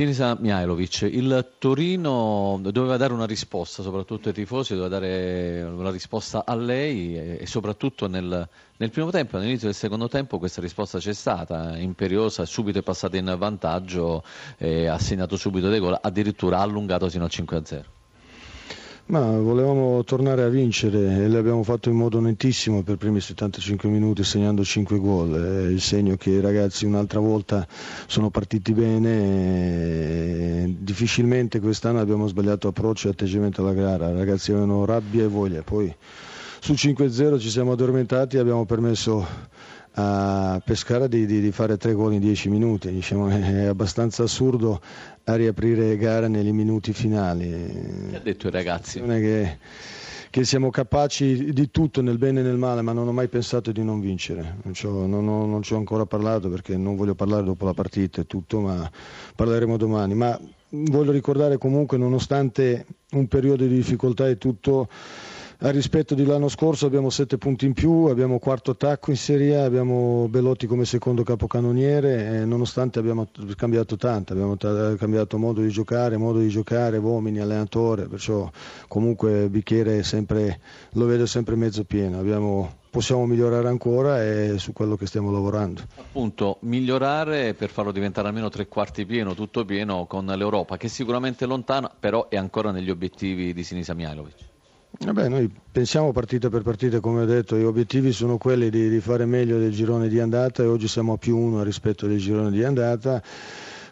Sinisa Mihailovic, il Torino doveva dare una risposta, soprattutto ai tifosi, doveva dare una risposta a lei e soprattutto nel, nel primo tempo, all'inizio del secondo tempo questa risposta c'è stata, imperiosa, subito è passata in vantaggio, ha segnato subito dei gol, addirittura ha allungato sino al 5-0. Ma volevamo tornare a vincere e l'abbiamo fatto in modo nettissimo per i primi 75 minuti segnando 5 gol. È il segno che i ragazzi un'altra volta sono partiti bene. Difficilmente quest'anno abbiamo sbagliato approccio e atteggiamento alla gara. I ragazzi avevano rabbia e voglia. Poi sul 5-0 ci siamo addormentati e abbiamo permesso a Pescara di, di, di, fare tre gol in dieci minuti, diciamo, è abbastanza assurdo a riaprire gara nei minuti finali. Che ha detto i ragazzi? Che, che, siamo capaci di tutto nel bene e nel male, ma non ho mai pensato di non vincere. Non ci ho, non ho, non ci ho ancora parlato perché non voglio parlare dopo la partita e tutto, ma parleremo domani. Ma voglio ricordare comunque, nonostante un periodo di difficoltà e tutto, rispetto dell'anno scorso abbiamo sette punti in più, abbiamo quarto attacco in Serie A, abbiamo Belotti come secondo capocannoniere, nonostante abbiamo cambiato tanto, abbiamo t- cambiato modo di giocare, modo di giocare, uomini, allenatore, perciò comunque bicchiere sempre, lo vedo sempre mezzo pieno. Abbiamo possiamo migliorare ancora e su quello che stiamo lavorando. Appunto, migliorare per farlo diventare almeno tre quarti pieno, tutto pieno con l'Europa, che è sicuramente lontana, però è ancora negli obiettivi di Sinisa Mihailovic. Vabbè, noi pensiamo partita per partita, come ho detto, gli obiettivi sono quelli di, di, fare meglio del girone di andata e oggi siamo a più uno rispetto al girone di andata.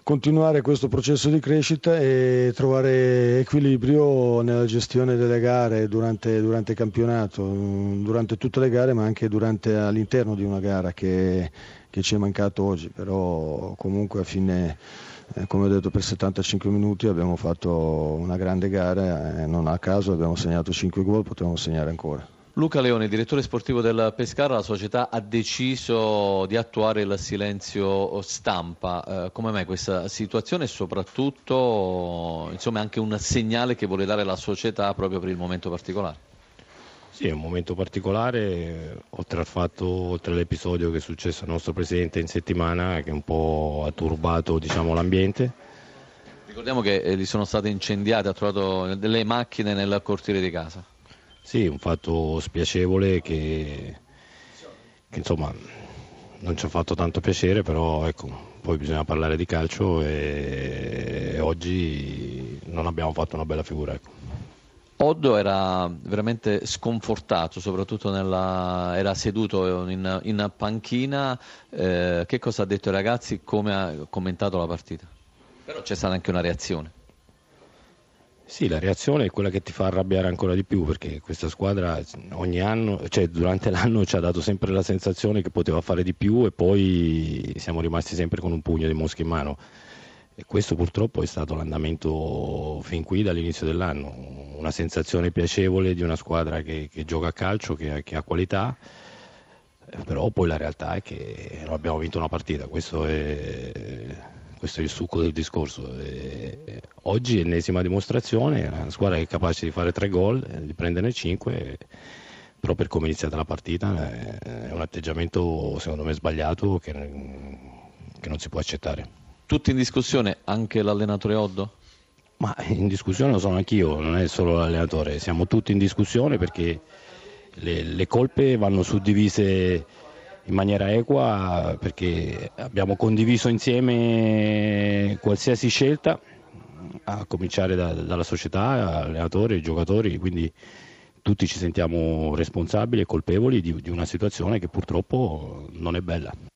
Continuare questo processo di crescita e trovare equilibrio nella gestione delle gare durante, durante il campionato, durante tutte le gare ma anche durante, all'interno di una gara che, che ci è mancato oggi, però comunque a fine eh, come ho detto per 75 minuti abbiamo fatto una grande gara e non a caso abbiamo segnato 5 gol, potevamo segnare ancora. Luca Leone, direttore sportivo del Pescara, la società ha deciso di attuare il silenzio stampa. Eh, come mai questa situazione e soprattutto insomma, anche un segnale che vuole dare la società proprio per il momento particolare? Sì, è un momento particolare, oltre al fatto, oltre all'episodio che è successo al nostro presidente in settimana, che un po' ha turbato diciamo, l'ambiente. Ricordiamo che eh, gli sono state incendiate, ha trovato delle macchine nel cortile di casa. Sì, un fatto spiacevole che, che insomma non ci ha fatto tanto piacere, però ecco, poi bisogna parlare di calcio e, e oggi non abbiamo fatto una bella figura. Ecco. Oddo era veramente sconfortato, soprattutto nella, era seduto in, in panchina. Eh, che cosa ha detto ai ragazzi? Come ha commentato la partita? Però c'è stata anche una reazione. Sì, la reazione è quella che ti fa arrabbiare ancora di più perché questa squadra ogni anno, cioè durante l'anno ci ha dato sempre la sensazione che poteva fare di più e poi siamo rimasti sempre con un pugno di mosche in mano. E questo purtroppo è stato l'andamento fin qui dall'inizio dell'anno, una sensazione piacevole di una squadra che, che gioca a calcio, che, che, ha qualità, però poi la realtà è che non abbiamo vinto una partita, questo è, questo è il succo del discorso. E oggi ennesima dimostrazione, una squadra che è capace di fare tre gol, di prenderne cinque, però per come è iniziata la partita è un atteggiamento secondo me sbagliato che, che non si può accettare. Tutti in discussione, anche l'allenatore Oddo? Ma in discussione lo sono anch'io, non è solo l'allenatore, siamo tutti in discussione perché le, le colpe vanno suddivise in maniera equa perché abbiamo condiviso insieme qualsiasi scelta, a cominciare da, dalla società, allenatori, giocatori, quindi tutti ci sentiamo responsabili e colpevoli di, di una situazione che purtroppo non è bella.